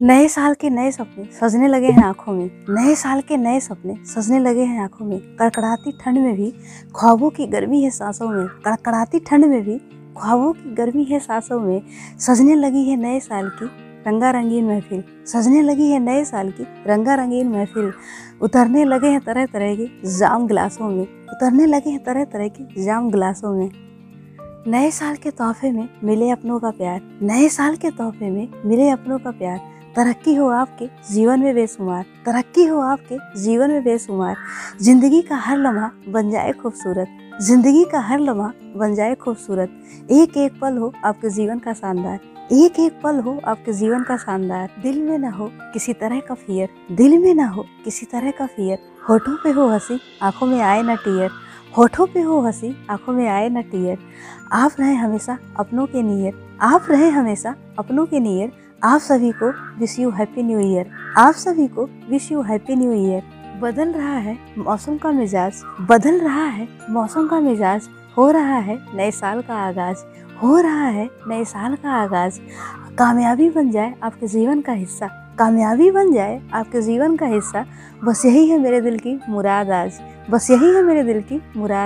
नए साल के नए सपने सजने लगे हैं आँखों में। नए साल के नए सपने सजने लगे हैं आँखों में। कड़कड़ाती ठंड में भी ख्वाबों की गर्मी है सांसों में। कड़कड़ाती ठंड में भी ख्वाबों की गर्मी है सांसों में। सजने लगी है नए साल की रंगा रंगीन महफिल। सजने लगी है नए साल की रंगा रंगीन महफिल। उतरने लगे हैं तरह तरह के जाम गिलासों में। उतरने लगे हैं तरह तरह के जाम गिलासों में। नए साल के तोहफे में मिले अपनों का प्यार। नए साल के तोहफे में मिले अपनों का प्यार। तरक्की हो आपके जीवन में बेशुमार, तरक्की हो आपके जीवन में बेशुमार। ज़िंदगी का हर लम्हा बन जाए खूबसूरत। ज़िंदगी का हर लम्हा बन जाए खूबसूरत। एक एक पल हो आपके जीवन का शानदार। एक एक पल हो आपके जीवन का शानदार। दिल में ना हो किसी तरह का फियर दिल में ना हो किसी तरह का फियर होठों पे हो हँसी, आँखों में आए ना टीयर होठों पे हो हँसी, आँखों में आए ना टीयर आप रहे हमेशा अपनों के नियर आप रहे हमेशा अपनों के नियर आप सभी को wish you happy new year आप सभी को wish you happy new year बदल रहा है मौसम का मिजाज, बदल रहा है मौसम का मिजाज, हो रहा है नए साल का आगाज़, हो रहा है नए साल का आगाज़। कामयाबी बन जाए आपके जीवन का हिस्सा, कामयाबी बन जाए आपके जीवन का हिस्सा। बस यही है मेरे दिल की मुराद आज, बस यही है मेरे दिल की मुराद।